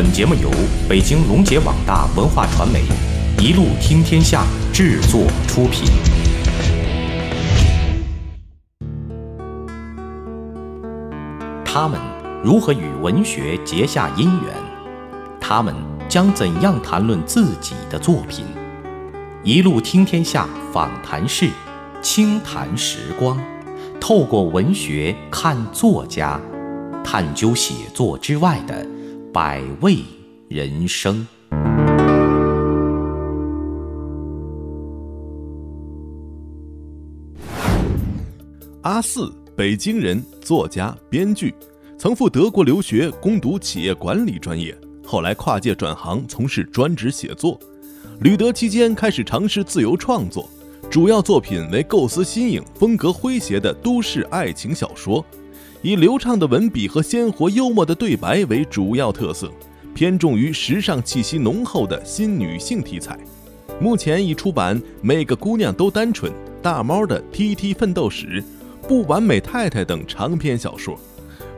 本节目由北京龙杰网大文化传媒、一路听天下制作出品。他们如何与文学结下姻缘？他们将怎样谈论自己的作品？一路听天下访谈室，轻谈时光，透过文学看作家，探究写作之外的百味人生。阿四，北京人，作家、编剧，曾赴德国留学攻读企业管理专业，后来跨界转行从事专职写作。旅德期间开始尝试自由创作，主要作品为构思新颖、风格诙谐的都市爱情小说，以流畅的文笔和鲜活幽默的对白为主要特色，偏重于时尚气息浓厚的新女性题材。目前已出版《每个姑娘都单纯》《大猫的 TT 奋斗史》。不完美太太等长篇小说，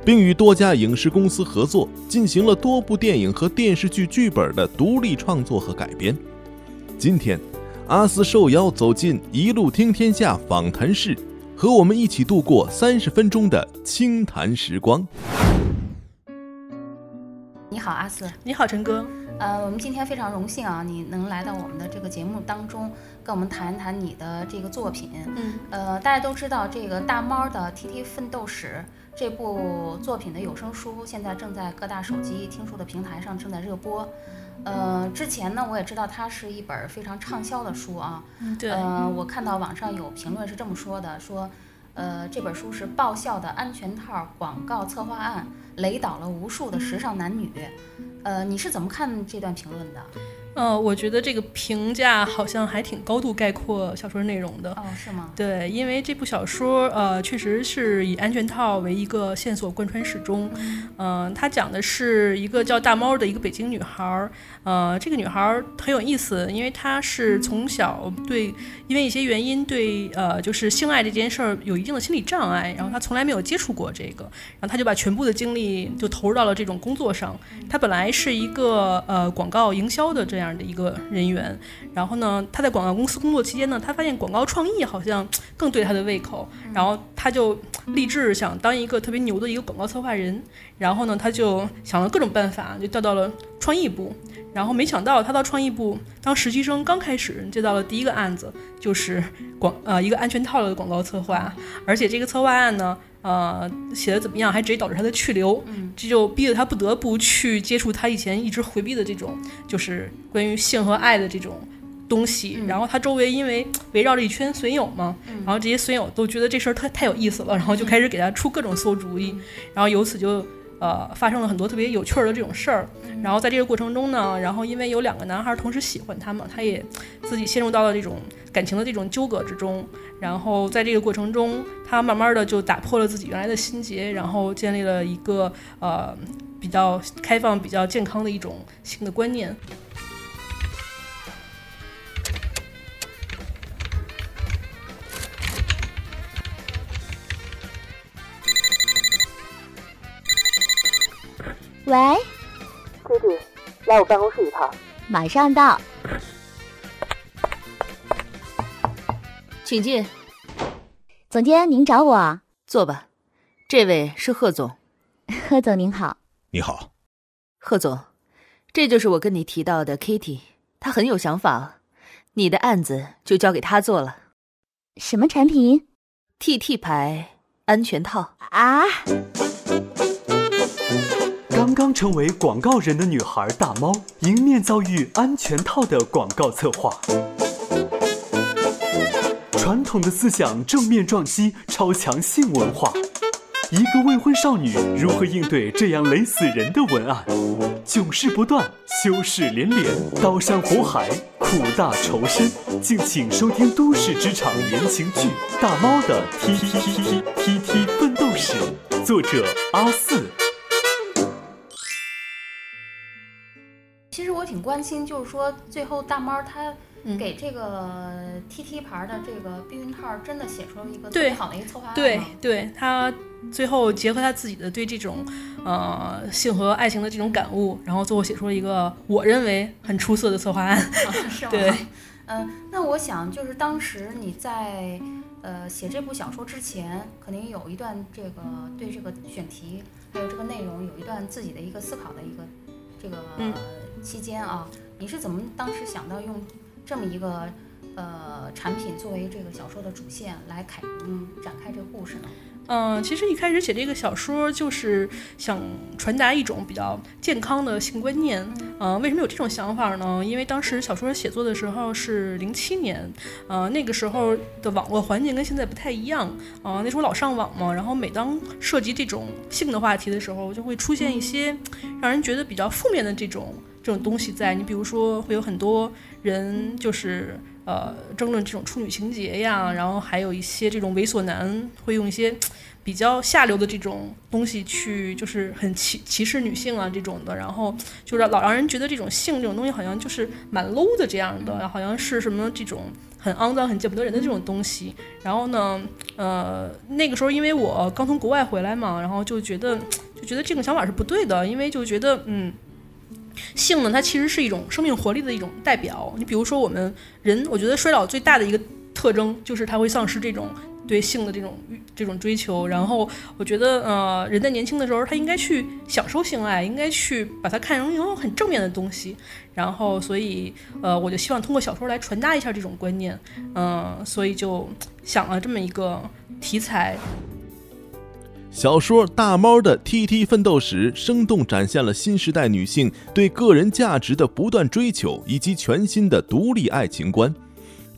并与多家影视公司合作，进行了多部电影和电视剧剧本的独立创作和改编。今天，阿斯受邀走进一路听天下访谈室，和我们一起度过三十分钟的清谈时光。你好，阿四。你好，陈哥。呃，我们今天非常荣幸啊，你能来到我们的这个节目当中，跟我们谈一谈你的这个作品。嗯，呃，大家都知道这个大猫的《T T 奋斗史》这部作品的有声书，现在正在各大手机听书的平台上正在热播。呃，之前呢，我也知道它是一本非常畅销的书啊。嗯，对。呃，我看到网上有评论是这么说的，说，呃，这本书是爆笑的安全套广告策划案，雷倒了无数的时尚男女。呃，你是怎么看这段评论的？呃，我觉得这个评价好像还挺高度概括小说内容的。哦，是吗？对，因为这部小说，呃，确实是以安全套为一个线索贯穿始终。嗯，它讲的是一个叫大猫的一个北京女孩儿。呃，这个女孩儿很有意思，因为她是从小对因为一些原因对呃就是性爱这件事儿有一定的心理障碍，然后她从来没有接触过这个，然后她就把全部的精力就投入到了这种工作上。她本来是一个呃广告营销的这样的一个人员，然后呢，他在广告公司工作期间呢，他发现广告创意好像更对他的胃口，然后他就立志想当一个特别牛的一个广告策划人，然后呢，他就想了各种办法，就调到了创意部。然后没想到，他到创意部当实习生，刚开始接到了第一个案子，就是广呃一个安全套的广告策划，而且这个策划案呢，呃写的怎么样，还直接导致他的去留，这就逼得他不得不去接触他以前一直回避的这种，就是关于性和爱的这种东西。然后他周围因为围绕着一圈损友嘛，然后这些损友都觉得这事儿太太有意思了，然后就开始给他出各种馊主意，然后由此就。呃，发生了很多特别有趣儿的这种事儿，然后在这个过程中呢，然后因为有两个男孩同时喜欢他嘛，他也自己陷入到了这种感情的这种纠葛之中，然后在这个过程中，他慢慢的就打破了自己原来的心结，然后建立了一个呃比较开放、比较健康的一种性的观念。喂，弟弟，来我办公室一趟，马上到。请进，总监，您找我？坐吧。这位是贺总。贺总您好。你好，贺总，这就是我跟你提到的 Kitty，她很有想法，你的案子就交给她做了。什么产品？TT 牌安全套啊。刚刚成为广告人的女孩大猫，迎面遭遇安全套的广告策划。传统的思想正面撞击超强性文化，一个未婚少女如何应对这样雷死人的文案？囧事不断，修饰连连，刀山火海，苦大仇深。敬请收听都市职场言情剧《大猫的 T T T T T T 奋斗史》，作者阿四。其实我挺关心，就是说最后大猫它给这个 TT 牌的这个避孕套真的写出了一个特别好的一个策划案对吗？对，他最后结合他自己的对这种呃性和爱情的这种感悟，然后最后写出了一个我认为很出色的策划案。啊 是吗？对，嗯、那我想就是当时你在呃写这部小说之前，肯定有一段这个对这个选题还有这个内容有一段自己的一个思考的一个这个、嗯。期间啊，你是怎么当时想到用这么一个呃产品作为这个小说的主线来开嗯展开这个故事呢？嗯，其实一开始写这个小说就是想传达一种比较健康的性观念。嗯、为什么有这种想法呢？因为当时小说写作的时候是零七年，呃，那个时候的网络环境跟现在不太一样。呃，那时候老上网嘛，然后每当涉及这种性的话题的时候，就会出现一些让人觉得比较负面的这种这种东西在。你比如说，会有很多人就是呃争论这种处女情节呀，然后还有一些这种猥琐男会用一些比较下流的这种东西去，就是很歧歧视女性啊这种的，然后就是老让人觉得这种性这种东西好像就是蛮 low 的这样的，好像是什么这种很肮脏、很见不得人的这种东西。然后呢，呃，那个时候因为我刚从国外回来嘛，然后就觉得就觉得这种想法是不对的，因为就觉得嗯。性呢，它其实是一种生命活力的一种代表。你比如说，我们人，我觉得衰老最大的一个特征就是它会丧失这种对性的这种这种追求。然后，我觉得，呃，人在年轻的时候，他应该去享受性爱，应该去把它看成一种很正面的东西。然后，所以，呃，我就希望通过小说来传达一下这种观念。嗯、所以就想了这么一个题材。小说《大猫的 TT 奋斗史》生动展现了新时代女性对个人价值的不断追求，以及全新的独立爱情观。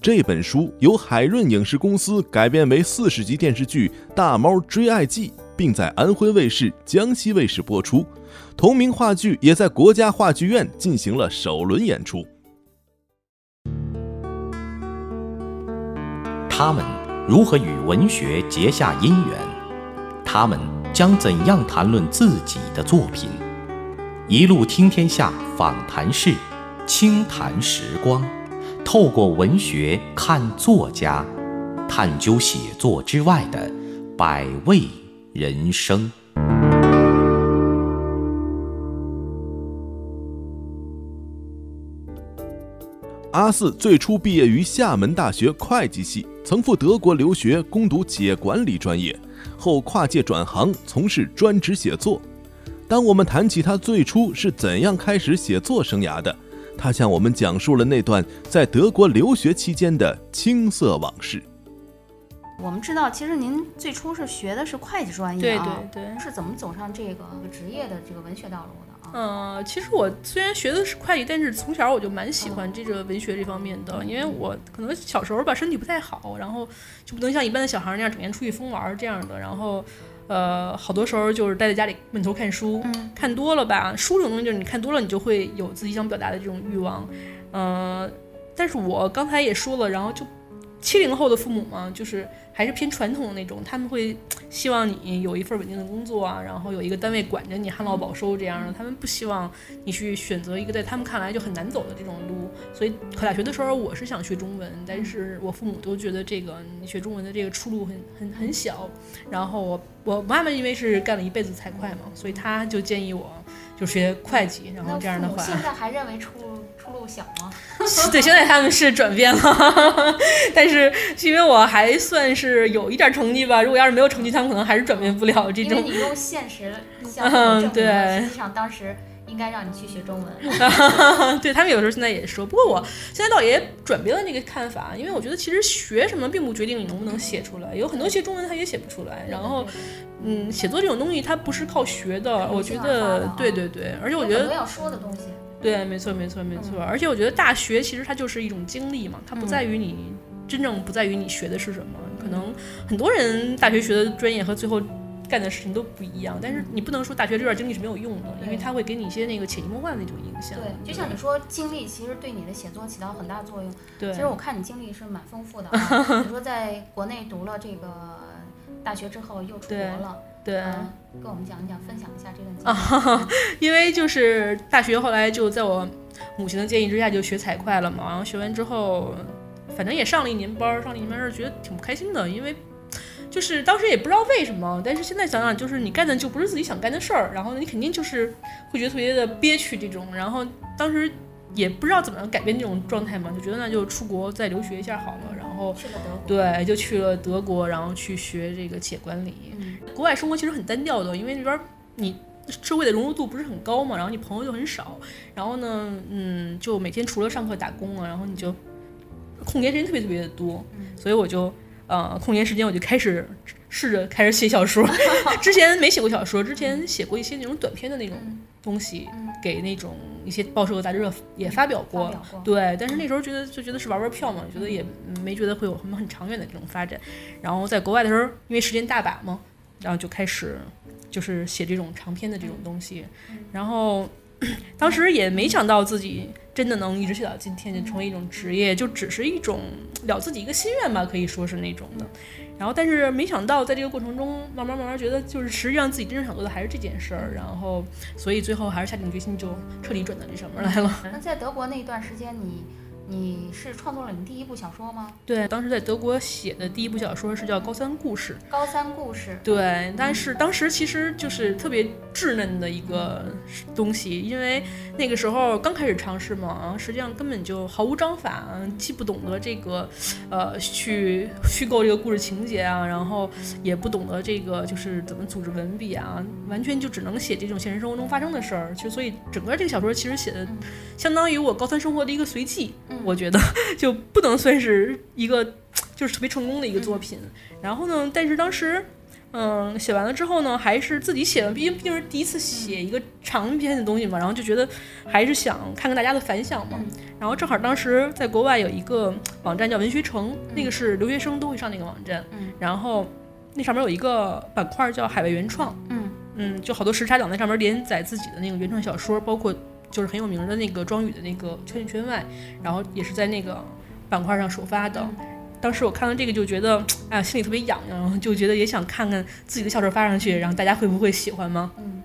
这本书由海润影视公司改编为四十集电视剧《大猫追爱记》，并在安徽卫视、江西卫视播出。同名话剧也在国家话剧院进行了首轮演出。他们如何与文学结下姻缘？他们将怎样谈论自己的作品？一路听天下访谈室，轻谈时光，透过文学看作家，探究写作之外的百味人生。阿四最初毕业于厦门大学会计系，曾赴德国留学攻读企业管理专业，后跨界转行从事专职写作。当我们谈起他最初是怎样开始写作生涯的，他向我们讲述了那段在德国留学期间的青涩往事。我们知道，其实您最初是学的是会计专业对啊，对对。是怎么走上这个职业的这个文学道路的啊？呃，其实我虽然学的是会计，但是从小我就蛮喜欢这个文学这方面的，因为我可能小时候吧身体不太好，然后就不能像一般的小孩那样整天出去疯玩儿这样的，然后。呃，好多时候就是待在家里闷头看书，嗯看多了吧，书这种东西就是你看多了，你就会有自己想表达的这种欲望。呃，但是我刚才也说了，然后就七零后的父母嘛，就是还是偏传统的那种，他们会希望你有一份稳定的工作啊，然后有一个单位管着你，旱涝保收这样的。他们不希望你去选择一个在他们看来就很难走的这种路。所以考大学的时候，我是想学中文，但是我父母都觉得这个你学中文的这个出路很很很小。然后我我妈妈因为是干了一辈子财会嘛，所以她就建议我就学会计，然后这样的话。现在还认为出出路小吗？对，现在他们是转变了，但是是因为我还算是有一点成绩吧。如果要是没有成绩，他们可能还是转变不了这种。因为你用现实 向父母嗯证明了，对实际上当时应该让你去学中文。对他们有时候现在也说，不过我现在倒也转变了那个看法，因为我觉得其实学什么并不决定你能不能写出来，有很多学中文他也写不出来。然后，嗯，写作这种东西它不是靠学的，我觉得对对对，而且我觉得要说的东西。对，没错，没错，没错。而且我觉得大学其实它就是一种经历嘛，它不在于你、真正不在于你学的是什么。可能很多人大学学的专业和最后干的事情都不一样，但是你不能说大学这段经历是没有用的，因为它会给你一些那个潜移默化的那种影响。对，就像你说，经历其实对你的写作起到很大作用。对，其实我看你经历是蛮丰富的啊。你说在国内读了这个大学之后又出国了，对，嗯，跟我们讲一讲，分享一下这段经历。啊，因为就是大学后来就在我母亲的建议之下就学财会了嘛，然后学完之后，反正也上了一年班儿，上了一年班儿觉得挺不开心的，因为就是当时也不知道为什么，但是现在想想，就是你干的就不是自己想干的事儿，然后你肯定就是会觉得特别的憋屈这种，然后当时也不知道怎么样改变这种状态嘛，就觉得那就出国再留学一下好了，然后去了德国，对，就去了德国，然后去学这个企业管理。嗯。国外生活其实很单调的，因为那边儿你社会的融入度不是很高嘛，然后你朋友又很少，然后呢，嗯，就每天除了上课打工啊，然后你就空闲时间特别特别的多，所以我就呃空闲时间我就开始试着开始写小说，之前没写过小说，之前写过一些那种短篇的那种东西，给那种一些报社和杂志社也发表过，发表过。对，但是那时候觉得就觉得是玩玩票嘛，觉得也没觉得会有什么很长远的这种发展。然后在国外的时候，因为时间大把嘛，然后就开始就是写这种长篇的这种东西，然后 当时也没想到自己真的能一直写到今天，就成为一种职业，就只是一种了自己一个心愿吧，可以说是那种的。然后，但是没想到在这个过程中，慢慢慢慢觉得，就是实际上自己真正想做的还是这件事儿。然后，所以最后还是下定决心，就彻底转到这上面来了。那在德国那一段时间，你你是创作了你第一部小说吗？对，当时在德国写的第一部小说是叫《高三故事》。高三故事。对，但是当时其实就是特别稚嫩的一个东西，因为那个时候刚开始尝试嘛，实际上根本就毫无章法，既不懂得这个，呃，去虚构这个故事情节啊，然后也不懂得这个就是怎么组织文笔啊，完全就只能写这种现实生活中发生的事儿。其实，所以整个这个小说其实写的相当于我高三生活的一个随记，我觉得 就不能算是一个就是特别成功的一个作品。然后呢，但是当时。嗯，写完了之后呢，还是自己写的，毕竟毕竟是第一次写一个长篇的东西嘛，然后就觉得还是想看看大家的反响嘛。然后正好当时在国外有一个网站叫文学城，那个是留学生都会上那个网站，然后那上面有一个板块叫海外原创，嗯嗯，就好多时差党在上面连载自己的那个原创小说，包括就是很有名的那个庄宇的那个《圈里圈外》，然后也是在那个板块上首发的。当时我看到这个就觉得，哎呀，心里特别痒痒，然后就觉得也想看看自己的小说发上去，然后大家会不会喜欢吗？嗯，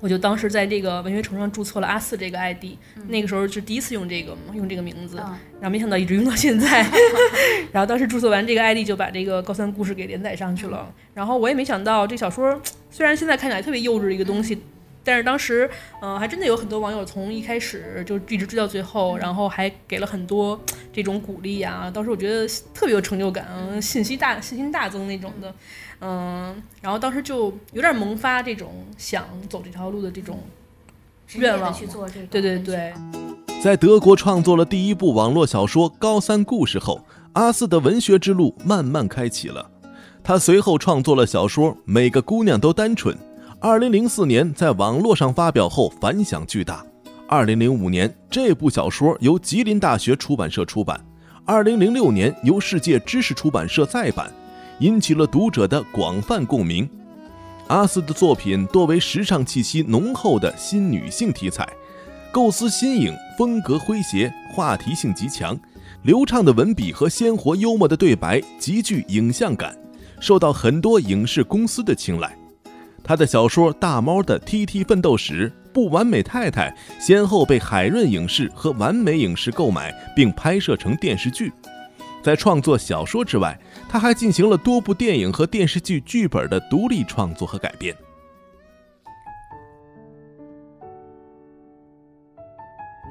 我就当时在这个文学城上注册了阿四这个 ID，、那个时候是第一次用这个嘛，用这个名字，嗯然后没想到一直用到现在。然后当时注册完这个 ID 就把这个高三故事给连载上去了。然后我也没想到这小说虽然现在看起来特别幼稚的一个东西。但是当时，嗯、还真的有很多网友从一开始就一直追到最后，然后还给了很多这种鼓励啊。当时我觉得特别有成就感，嗯信息大信心大增那种的，嗯，然后当时就有点萌发这种想走这条路的这种愿望去做这个。对对对，在德国创作了第一部网络小说《高三故事》后，阿四的文学之路慢慢开启了。他随后创作了小说《每个姑娘都单纯》，二零零四年在网络上发表后反响巨大。二零零五年，这部小说由吉林大学出版社出版，二零零六年由世界知识出版社再版，引起了读者的广泛共鸣。阿四的作品多为时尚气息浓厚的新女性题材，构思新颖，风格诙谐，话题性极强，流畅的文笔和鲜活幽默的对白极具影像感，受到很多影视公司的青睐。他的小说《大猫的 TT 奋斗史》《不完美太太》先后被海润影视和完美影视购买并拍摄成电视剧。在创作小说之外，他还进行了多部电影和电视剧剧本的独立创作和改编。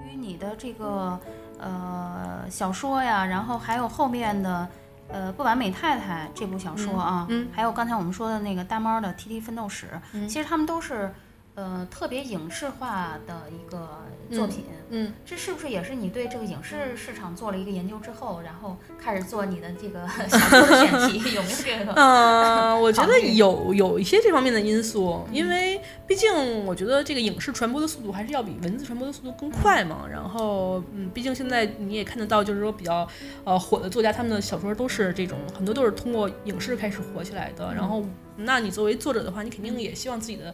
于你的这个呃小说呀，然后还有后面的呃《不完美太太》这部小说啊，嗯嗯。还有刚才我们说的那个大猫的《TT 奋斗史》嗯。其实他们都是呃特别影视化的一个作品。嗯，这是不是也是你对这个影视市场做了一个研究之后，然后开始做你的这个 小说的选题？有没有这个？嗯，我觉得有有一些这方面的因素，因为毕竟我觉得这个影视传播的速度还是要比文字传播的速度更快嘛。然后，嗯，毕竟现在你也看得到，就是说比较呃火的作家，他们的小说都是这种，很多都是通过影视开始火起来的。然后，那你作为作者的话，你肯定也希望自己的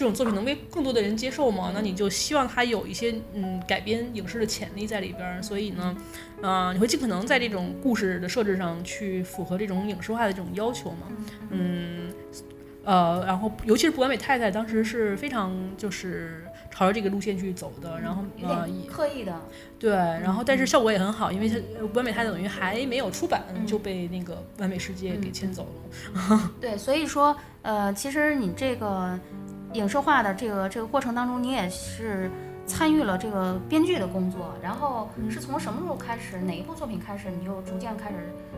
这种作品能被更多的人接受吗。那你就希望它有一些嗯改编影视的潜力在里边儿。所以呢，嗯、你会尽可能在这种故事的设置上去符合这种影视化的这种要求嘛。嗯，呃，然后尤其是不完美太太，当时是非常就是朝着这个路线去走的，然后有呃，点刻意的，对，然后但是效果也很好，因为它呃不完美太太等于还没有出版嗯就被那个完美世界给牵走了。对，所以说，呃，其实你这个影视化的这个这个过程当中，你也是参与了这个编剧的工作。然后是从什么时候开始，哪一部作品开始，你就逐渐开始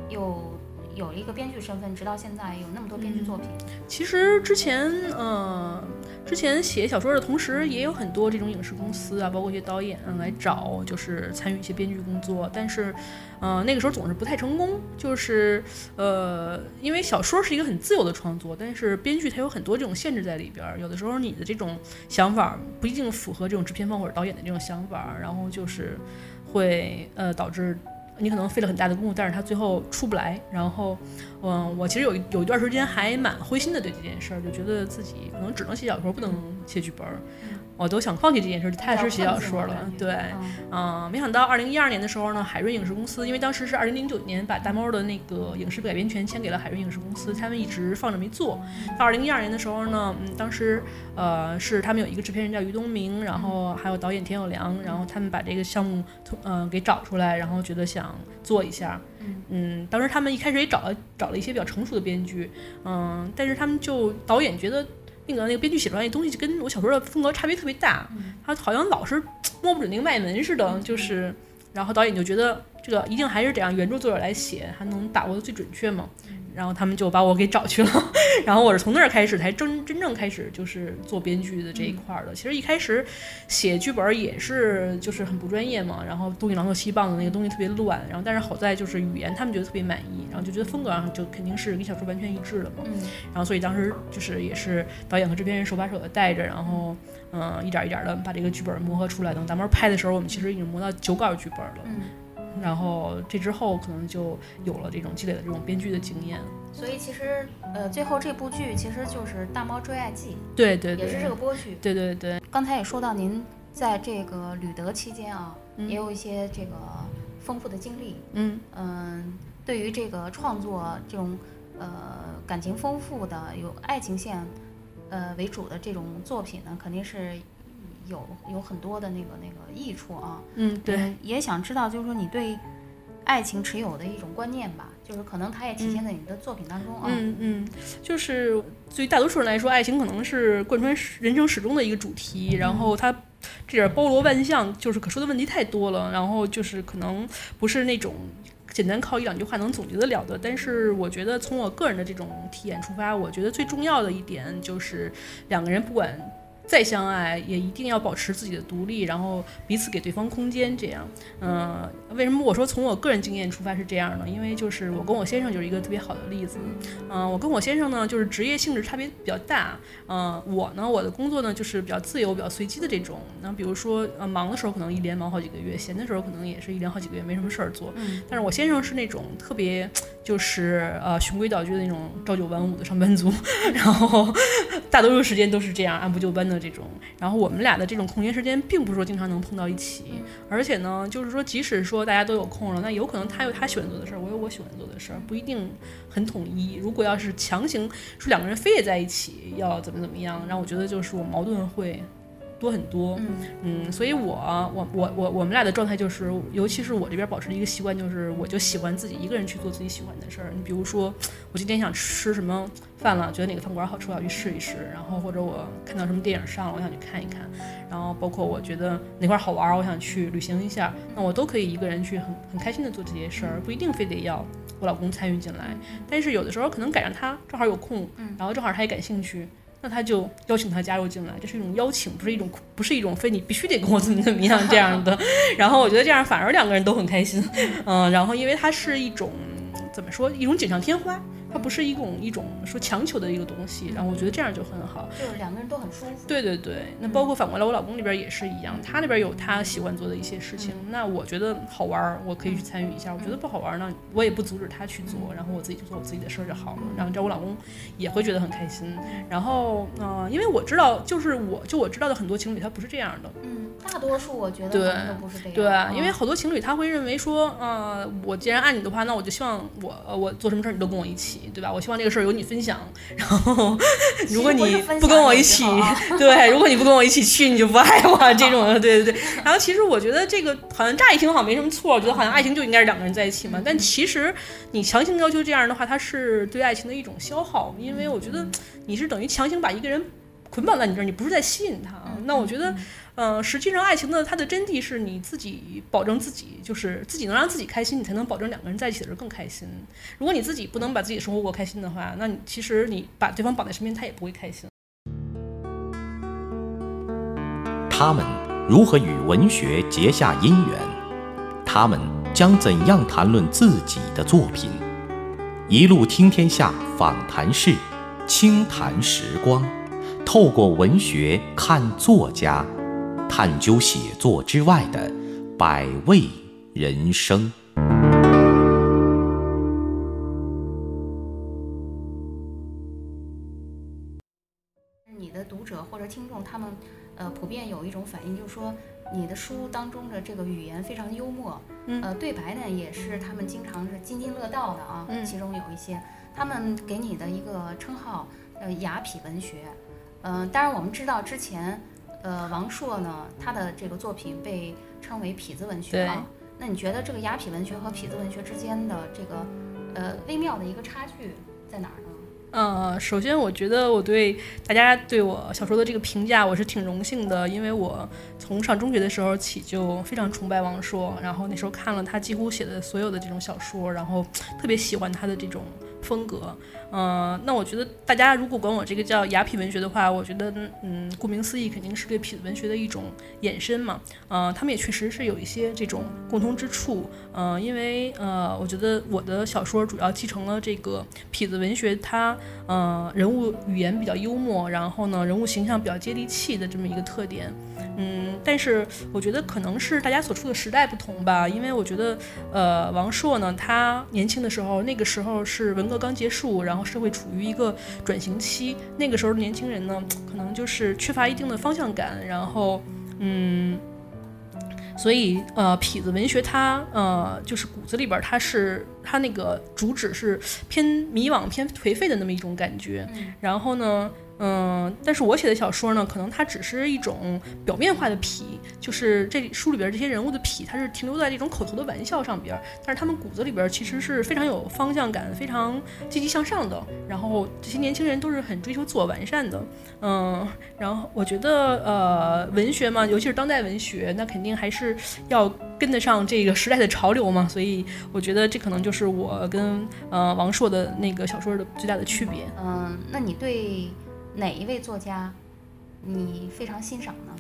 又有了一个编剧身份，直到现在有那么多编剧作品。其实之前，呃，之前写小说的同时，也有很多这种影视公司啊，包括一些导演来找，就是参与一些编剧工作。但是，呃，那个时候总是不太成功，就是呃，因为小说是一个很自由的创作，但是编剧它有很多这种限制在里边儿。有的时候你的这种想法不一定符合这种制片方或者导演的这种想法，然后就是会呃导致。你可能费了很大的功夫，但是他最后出不来。然后，嗯，我其实有一有一段时间还蛮灰心的对这件事儿，就觉得自己可能只能写小说，不能写剧本儿。我都想放弃这件事儿，就踏实写小说了。对，嗯，没想到二零一二年的时候呢，海润影视公司，因为当时是二零零九年把大猫的那个影视改编权签给了海润影视公司，他们一直放着没做。到二零一二年的时候呢，嗯，当时呃是他们有一个制片人叫于东明，然后还有导演田有良，然后他们把这个项目嗯、呃、给找出来，然后觉得想做一下。嗯，当时他们一开始也找了找了一些比较成熟的编剧，嗯，但是他们就导演觉得。那个那个编剧写出来那东西就跟我小说的风格差别特别大，他好像老是摸不准那个脉门似的，就是，然后导演就觉得这个一定还是得让原著作者来写，还能把握的最准确嘛。然后他们就把我给找去了，然后我是从那儿开始才真真正开始就是做编剧的这一块儿的。其实一开始写剧本也是就是很不专业嘛，然后东一榔头西一棒的那个东西特别乱，然后但是好在就是语言他们觉得特别满意，然后就觉得风格上就肯定是跟小说完全一致的嘛。嗯然后所以当时就是也是导演和制片人手把手的带着，然后嗯、呃一点一点的把这个剧本磨合出来。等咱们拍的时候，我们其实已经磨到九稿剧本了。嗯，然后这之后可能就有了这种积累的这种编剧的经验。所以其实呃，最后这部剧其实就是《大猫追爱记对对》，对，也是这个播剧。对对对，刚才也说到您在这个旅德期间啊，嗯也有一些这个丰富的经历。嗯嗯，对于这个创作这种呃感情丰富的有爱情线呃为主的这种作品呢，肯定是有有很多的那个那个益处啊。嗯对，嗯，也想知道就是说你对爱情持有的一种观念吧，就是可能它也体现在你的作品当中啊。嗯嗯，就是对于大多数人来说，爱情可能是贯穿始人生始终的一个主题，然后它。这点包罗万象，就是可说的问题太多了，然后就是可能不是那种简单靠一两句话能总结得了的。但是我觉得从我个人的这种体验出发，我觉得最重要的一点就是两个人不管再相爱，也一定要保持自己的独立，然后彼此给对方空间。这样，嗯、为什么我说从我个人经验出发是这样呢？因为就是我跟我先生就是一个特别好的例子。嗯、我跟我先生呢，就是职业性质差别比较大。嗯、我呢，我的工作呢就是比较自由、比较随机的这种。那比如说，呃，忙的时候可能一连忙好几个月，闲的时候可能也是一连好几个月没什么事儿做。嗯但是我先生是那种特别就是呃循规蹈矩的那种朝九晚五的上班族，然后大多数时间都是这样按部就班的这种。然后我们俩的这种空闲时间，并不是说经常能碰到一起，而且呢，就是说即使说大家都有空了，那有可能他有他喜欢做的事儿，我有我喜欢做的事儿，不一定很统一。如果要是强行说两个人非得在一起，要怎么怎么样，让我觉得就是我矛盾会多很多。嗯嗯，所以我我我我我们俩的状态就是，尤其是我这边保持的一个习惯，就是我就喜欢自己一个人去做自己喜欢的事儿。你比如说，我今天想吃什么饭了，觉得哪个饭馆好吃，我要去试一试。然后或者我看到什么电影上了，我想去看一看。然后包括我觉得哪块儿好玩儿，我想去旅行一下，那我都可以一个人去很很开心的做这些事儿，不一定非得要我老公参与进来。但是有的时候可能赶上他正好有空，然后正好他也感兴趣。那他就邀请他加入进来，这是一种邀请，不是一种不是一种非你必须得跟我怎么怎么样这样的。然后我觉得这样反而两个人都很开心，嗯，然后因为它是一种怎么说一种锦上添花，它不是一种一种说强求的一个东西，然后我觉得这样就很好。就是两个人都很舒服。对对对，那包括反过来，我老公那边也是一样，他那边有他喜欢做的一些事情，那我觉得好玩儿，我可以去参与一下；我觉得不好玩儿呢，我也不阻止他去做，然后我自己就做我自己的事儿就好了。然后这样我老公也会觉得很开心。然后，呃，因为我知道，就是我就我知道的很多情侣他不是这样的，嗯，大多数我觉得都不是这样。对，嗯因为好多情侣他会认为说，呃，我既然爱你的话，那我就希望我呃我做什么事儿你都跟我一起。起，对吧？我希望这个事儿由你分享。然后，如果你不跟我一起对，如果你不跟我一起去，你就不爱我这种的，对对对。然后其实我觉得这个好像乍一听好像没什么错，我觉得好像爱情就应该是两个人在一起嘛。但其实你强行要求这样的话，它是对爱情的一种消耗，因为我觉得你是等于强行把一个人捆绑在你这儿，你不是在吸引他。那我觉得，呃，实际上爱情的它的真谛是你自己保证自己，就是自己能让自己开心，你才能保证两个人在一起的时候更开心。如果你自己不能把自己生活过开心的话，那你其实你把对方绑在身边，他也不会开心。他们如何与文学结下姻缘？他们将怎样谈论自己的作品？一路听天下访谈室，轻谈时光，透过文学看作家，探究写作之外的百味人生。你的读者或者听众，他们呃普遍有一种反应，就是说你的书当中的这个语言非常幽默，嗯呃对白呢也是他们经常是津津乐道的啊。嗯其中有一些，他们给你的一个称号呃雅痞文学，嗯、当然我们知道之前呃王朔呢他的这个作品被称为痞子文学啊。那你觉得这个雅痞文学和痞子文学之间的这个呃微妙的一个差距在哪儿呢？呃，首先我觉得我对大家对我小说的这个评价，我是挺荣幸的，因为我从上中学的时候起就非常崇拜王朔，然后那时候看了他几乎写的所有的这种小说，然后特别喜欢他的这种风格。呃，那我觉得大家如果管我这个叫雅痞文学的话，我觉得嗯，顾名思义，肯定是对痞子文学的一种衍生嘛。呃，他们也确实是有一些这种共通之处。呃，因为呃，我觉得我的小说主要继承了这个痞子文学它呃人物语言比较幽默，然后呢人物形象比较接地气的这么一个特点。嗯，但是我觉得可能是大家所处的时代不同吧，因为我觉得呃王朔呢，他年轻的时候，那个时候是文刚结束，然后社会处于一个转型期，那个时候的年轻人呢，可能就是缺乏一定的方向感，然后嗯。所以，呃，痞子文学它，呃，就是骨子里边，它是它那个主旨是偏迷惘、偏颓废的那么一种感觉。然后呢，嗯、但是我写的小说呢，可能它只是一种表面化的痞，就是这书里边儿这些人物的痞，它是停留在这种口头的玩笑上边儿，但是他们骨子里边儿其实是非常有方向感、非常积极向上的。然后这些年轻人都是很追求自我完善的，嗯，然后我觉得，呃，文学嘛，尤其是当代文学，那肯定还是要跟得上这个时代的潮流嘛。所以我觉得这可能就是我跟呃王朔的那个小说的最大的区别。嗯，那你对哪一位作家你非常欣赏呢？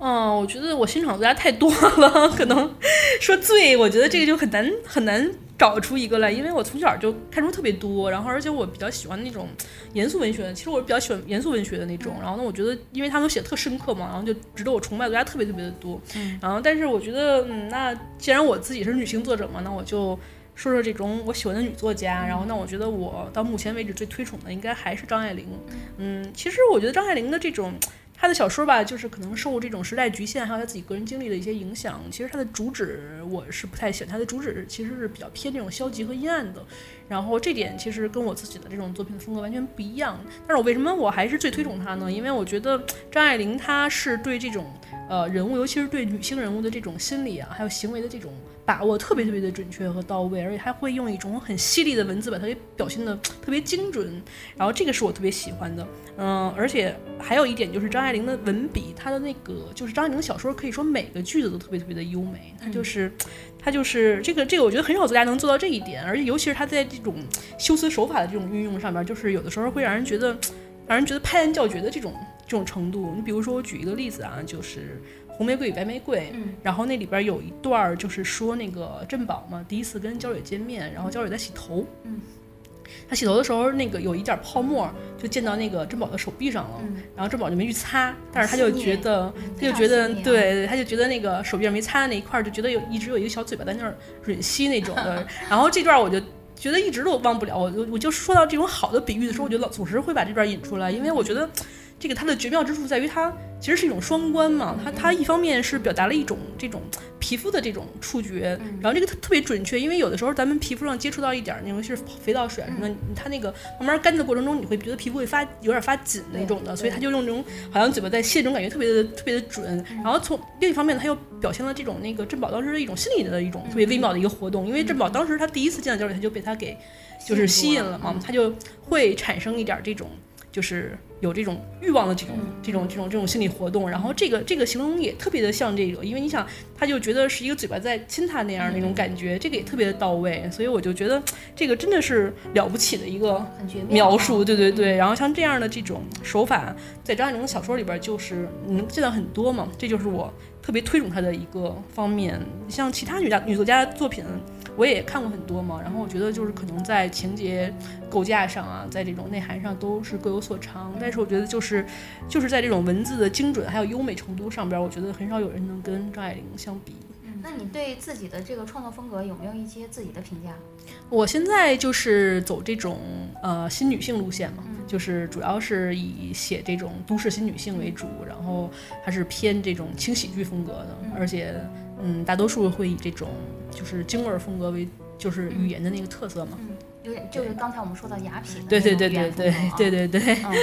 嗯，我觉得我欣赏的作家太多了，可能说最，我觉得这个就很难很难找出一个来，因为我从小就看书特别多，然后而且我比较喜欢那种严肃文学的，其实我是比较喜欢严肃文学的那种。然后呢，我觉得因为他们写的特深刻嘛，然后就值得我崇拜的作家特别特别的多。然后但是我觉得，嗯，那既然我自己是女性作者嘛，那我就。说说这种我喜欢的女作家，然后那我觉得我到目前为止最推崇的应该还是张爱玲。嗯，其实我觉得张爱玲的这种他的小说吧，就是可能受这种时代局限，还有他自己个人经历的一些影响。其实他的主旨我是不太喜欢，他的主旨其实是比较偏这种消极和阴暗的。然后这点其实跟我自己的这种作品的风格完全不一样。但是我为什么我还是最推崇她呢？因为我觉得张爱玲她是对这种呃人物，尤其是对女性人物的这种心理啊，还有行为的这种把握特别特别的准确和到位，而且她会用一种很犀利的文字把它给表现的特别精准。然后这个是我特别喜欢的。嗯，而且还有一点就是张爱玲的文笔，她的那个就是张爱玲的小说可以说每个句子都特别特别的优美，她就是。她就是这个这个，我觉得很少作家能做到这一点，而且尤其是他在这种修辞手法的这种运用上面，就是有的时候会让人觉得，让人觉得拍案叫绝的这种这种程度。你比如说，我举一个例子啊，就是《红玫瑰与白玫瑰》，嗯。然后那里边有一段儿就是说那个振宝嘛，第一次跟焦蕊见面，然后焦蕊在洗头，嗯，他洗头的时候那个有一点泡沫就溅到那个珍宝的手臂上了，嗯然后珍宝就没去擦，但是他就觉得嗯他就觉得对，他就觉得那个手臂上没擦的那一块儿，就觉得有一直有一个小嘴巴在那儿吮吸那种的。然后这段我就觉得一直都忘不了，我我我就说到这种好的比喻的时候，我觉得老总是会把这段引出来，因为我觉得这个它的绝妙之处在于它其实是一种双关嘛，它它一方面是表达了一种这种皮肤的这种触觉，嗯然后这个特特别准确，因为有的时候咱们皮肤上接触到一点儿，尤其是肥皂水啊什么，它那个慢慢干的过程中，你会觉得皮肤会发有点发紧那种的，所以它就用这种好像嘴巴在吸这种感觉特别的特别的准。然后从另一方面，它又表现了这种那个珍宝当时的一种心理的一种特别微妙的一个活动，因为珍宝当时他第一次见到焦虑，他就被他给就是吸引了嘛，他就会产生一点儿这种。就是有这种欲望的这种、这种、这种、这种心理活动，然后这个这个形容也特别的像这个，因为你想，他就觉得是一个嘴巴在亲他那样那种感觉，这个也特别的到位，所以我就觉得这个真的是了不起的一个描述，啊对对对。然后像这样的这种手法，在张爱玲的小说里边就是你能见到很多嘛，这就是我特别推崇她的一个方面。像其他女家女作家的作品，我也看过很多嘛，然后我觉得就是可能在情节构架上啊，在这种内涵上都是各有所长，但是我觉得就是就是在这种文字的精准还有优美程度上边，我觉得很少有人能跟张爱玲相比。那你对自己的这个创作风格有没有一些自己的评价？我现在就是走这种呃新女性路线嘛，就是主要是以写这种都市新女性为主，然后还是偏这种轻喜剧风格的，而且嗯，大多数会以这种就是京味儿风格为就是语言的那个特色嘛。嗯，有点就是刚才我们说到雅痞的对对对对对对对对。嗯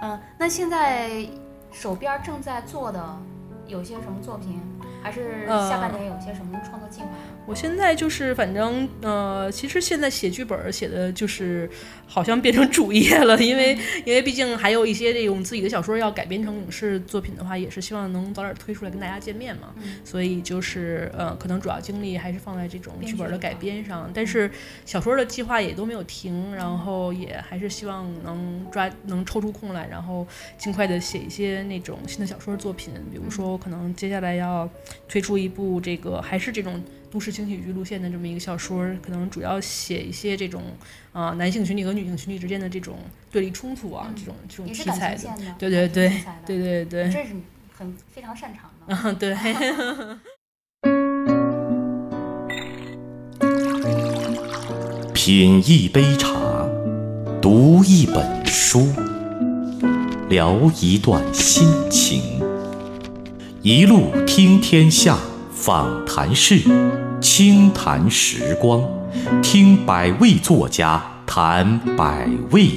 嗯，那现在手边儿正在做的有些什么作品，还是下半年有些什么创作计划？我现在就是反正呃，其实现在写剧本写的就是好像变成主业了，因为因为毕竟还有一些这种自己的小说要改编成影视作品的话，也是希望能早点推出来跟大家见面嘛。所以就是呃，可能主要精力还是放在这种剧本的改编上，但是小说的计划也都没有停，然后也还是希望能抓能抽出空来，然后尽快的写一些那种新的小说作品，比如说我可能接下来要推出一部这个还是这种。都市轻喜剧路线的这么一个小说，可能主要写一些这种啊、男性群体和女性群体之间的这种对立冲突啊，这种这种题材的对对对对对对，这是很非常擅长的。嗯对。品一杯茶，读一本书，聊一段心情，一路听天下，访谈室，轻谈时光，听百位作家谈百味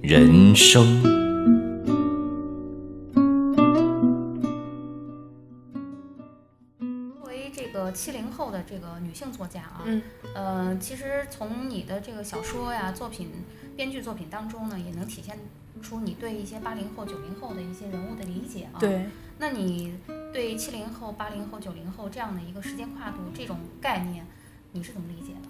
人生。作为这个七零后的这个女性作家啊，嗯，呃，其实从你的这个小说呀、作品、编剧作品当中呢，也能体现出你对一些八零后、九零后的一些人物的理解啊。对，那你对七零后、八零后、九零后这样的一个时间跨度这种概念，你是怎么理解的？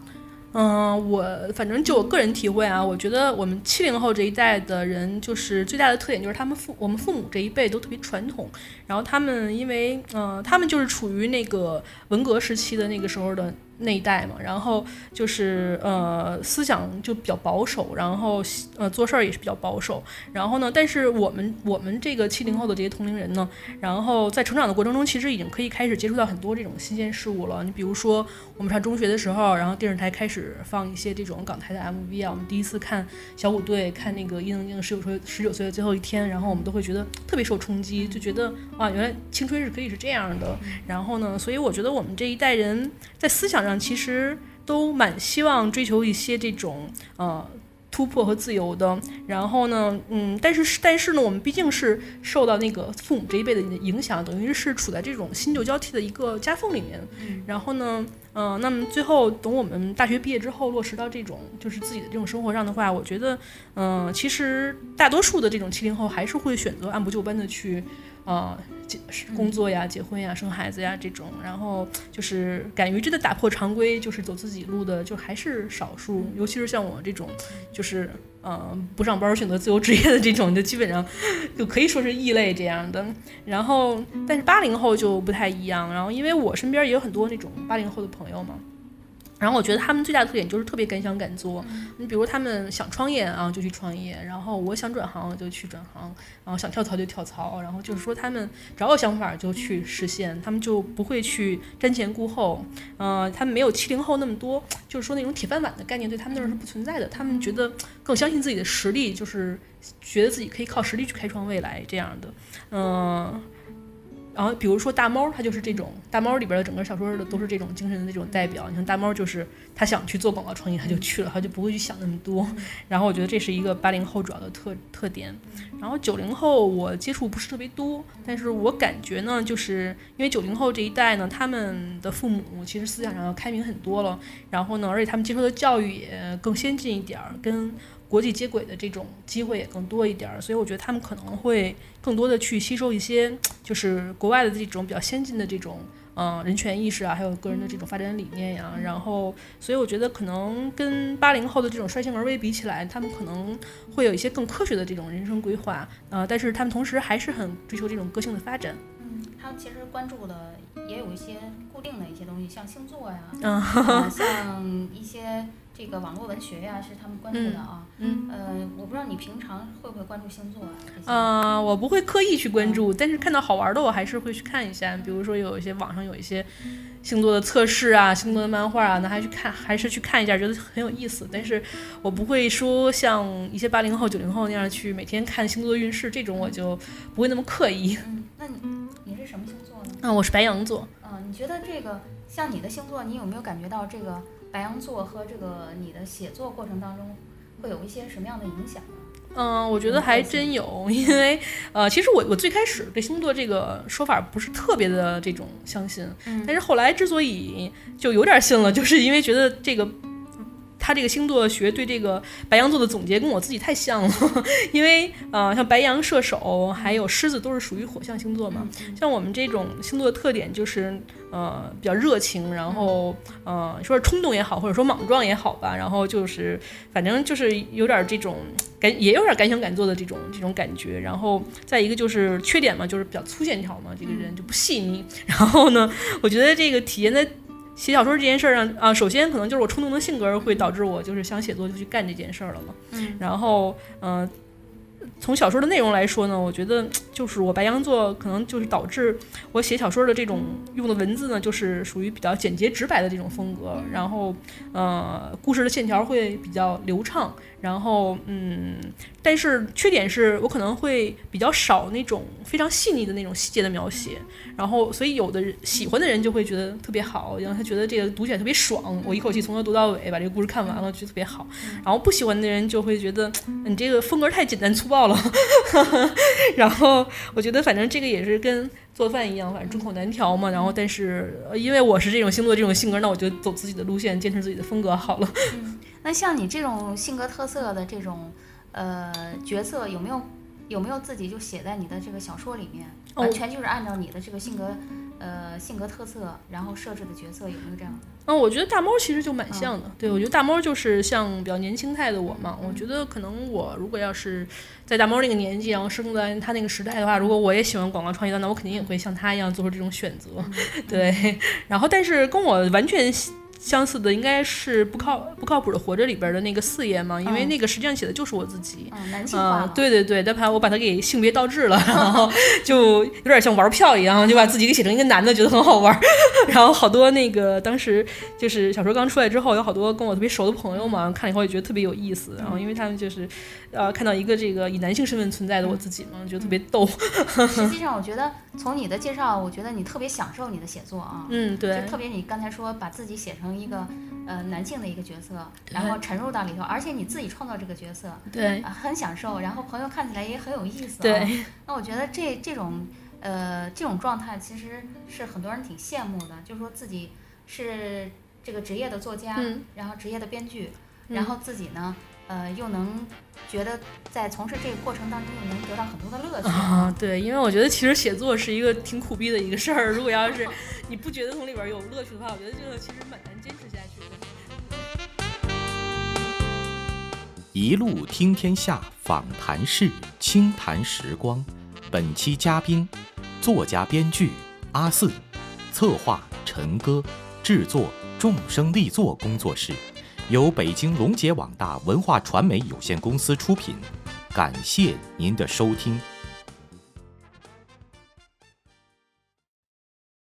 嗯，我反正就我个人体会啊，我觉得我们七零后这一代的人，就是最大的特点就是他们父我们父母这一辈都特别传统，然后他们因为嗯、呃他们就是处于那个文革时期的那个时候的那一代嘛，然后就是呃思想就比较保守，然后呃做事儿也是比较保守，然后呢，但是我们我们这个七零后的这些同龄人呢，然后在成长的过程中，其实已经可以开始接触到很多这种新鲜事物了。你比如说我们上中学的时候，然后电视台开始放一些这种港台的 MV 啊，我们第一次看小虎队，看那个伊能静十九岁十九岁的最后一天，然后我们都会觉得特别受冲击，就觉得哇，原来青春是可以是这样的。然后呢，所以我觉得我们这一代人在思想上其实都蛮希望追求一些这种呃。突破和自由的，然后呢，嗯，但是但是呢，我们毕竟是受到那个父母这一辈的影响，等于是处在这种新旧交替的一个夹缝里面。然后呢，嗯、那么最后等我们大学毕业之后落实到这种就是自己的这种生活上的话，我觉得，嗯、其实大多数的这种七零后还是会选择按部就班的去，呃，结工作呀、结婚呀、生孩子呀这种，然后就是敢于真的打破常规，就是走自己路的，就还是少数，尤其是像我这种，就是。呃，不上班选择自由职业的这种，就基本上就可以说是异类这样的。然后，但是八零后就不太一样。然后，因为我身边也有很多那种八零后的朋友嘛，然后我觉得他们最大的特点就是特别敢想敢做。你比如他们想创业啊，就去创业；然后我想转行就去转行；然后想跳槽就跳槽。然后就是说他们只要有想法就去实现，他们就不会去瞻前顾后。呃，他们没有七零后那么多，就是说那种铁饭碗的概念对他们那儿是不存在的。他们觉得更相信自己的实力，就是觉得自己可以靠实力去开创未来这样的。嗯、然后比如说大猫，它就是这种大猫里边的整个小说的都是这种精神的那种代表。你看大猫就是他想去做广告创意，他就去了，他就不会去想那么多。然后我觉得这是一个八零后主要的特特点。然后九零后我接触不是特别多，但是我感觉呢，就是因为九零后这一代呢，他们的父母其实思想上要开明很多了，然后呢，而且他们接受的教育也更先进一点儿，跟。国际接轨的这种机会也更多一点儿，所以我觉得他们可能会更多的去吸收一些，就是国外的这种比较先进的这种，嗯，人权意识啊，还有个人的这种发展理念呀。然后，所以我觉得可能跟八零后的这种率性而为比起来，他们可能会有一些更科学的这种人生规划，呃，但是他们同时还是很追求这种个性的发展。嗯，他们其实关注的也有一些固定的一些东西，像星座呀，嗯，像一些。这个网络文学呀，是他们关注的啊。嗯，呃，我不知道你平常会不会关注星座啊？嗯，我不会刻意去关注，但是看到好玩的，我还是会去看一下。比如说有一些网上有一些星座的测试啊，星座的漫画啊，那还去看，还是去看一下，觉得很有意思。但是我不会说像一些八零后、九零后那样去每天看星座运势，这种我就不会那么刻意。嗯，那你你是什么星座呢？嗯，我是白羊座。嗯，你觉得这个像你的星座，你有没有感觉到这个？白羊座和这个你的写作过程当中会有一些什么样的影响呢？嗯，我觉得还真有，因为呃，其实我我最开始对星座这个说法不是特别的这种相信，但是后来之所以就有点信了，就是因为觉得这个。他这个星座学对这个白羊座的总结跟我自己太像了，因为呃，像白羊、射手还有狮子都是属于火象星座嘛。像我们这种星座的特点就是呃比较热情，然后呃说是冲动也好，或者说莽撞也好吧，然后就是反正就是有点这种敢也有点敢想敢做的这种这种感觉。然后再一个就是缺点嘛，就是比较粗线条嘛，这个人就不细腻。然后呢，我觉得这个体现在。写小说这件事儿上啊，首先可能就是我冲动的性格会导致我就是想写作就去干这件事儿了嘛。嗯，然后嗯。从小说的内容来说呢，我觉得就是我白羊座可能就是导致我写小说的这种用的文字呢，就是属于比较简洁直白的这种风格。然后，呃，故事的线条会比较流畅。然后，嗯，但是缺点是我可能会比较少那种非常细腻的那种细节的描写。然后，所以有的人喜欢的人就会觉得特别好，然后他觉得这个读起来特别爽，我一口气从头读到尾，把这个故事看完了，觉得特别好。然后不喜欢的人就会觉得你这个风格太简单粗暴了。然后我觉得，反正这个也是跟做饭一样，反正众口难调嘛。然后，但是因为我是这种星座、这种性格，那我就走自己的路线，坚持自己的风格好了。嗯，那像你这种性格特色的这种呃角色，有没有有没有自己就写在你的这个小说里面？完全就是按照你的这个性格。呃，性格特色，然后设置的角色有没有这样的？嗯，我觉得大猫其实就蛮像的。对，我觉得大猫就是像比较年轻态的我嘛。我觉得可能我如果要是在大猫那个年纪，然后生在他那个时代的话，如果我也喜欢广告创意的，那我肯定也会像他一样做出这种选择。对，然后但是跟我完全。相似的应该是不靠不靠谱的活着里边的那个四爷嘛，因为那个实际上写的就是我自己。嗯，男性化。对对对，但怕我把它给性别倒置了，然后就有点像玩票一样，就把自己给写成一个男的，觉得很好玩。然后好多那个当时就是小说刚出来之后，有好多跟我特别熟的朋友嘛，看了以后也觉得特别有意思。然后因为他们就是呃看到一个这个以男性身份存在的我自己嘛，觉得特别逗。实际 上，我觉得从你的介绍，我觉得你特别享受你的写作啊。嗯，对。就特别你刚才说把自己写成。一个呃男性的一个角色，然后沉入到里头，而且你自己创造这个角色，对，很享受，然后朋友看起来也很有意思，对。那我觉得这这种呃这种状态其实是很多人挺羡慕的，就是说自己是这个职业的作家，然后职业的编剧，然后自己呢。呃，又能觉得在从事这个过程当中又能得到很多的乐趣啊！对，因为我觉得其实写作是一个挺苦逼的一个事儿。如果要是你不觉得从里边有乐趣的话，我觉得这个其实蛮难坚持下去的。一路听天下访谈室，轻谈时光。本期嘉宾，作家编剧阿四，策划陈歌，制作众生力作工作室。由北京龙杰网大文化传媒有限公司出品，感谢您的收听。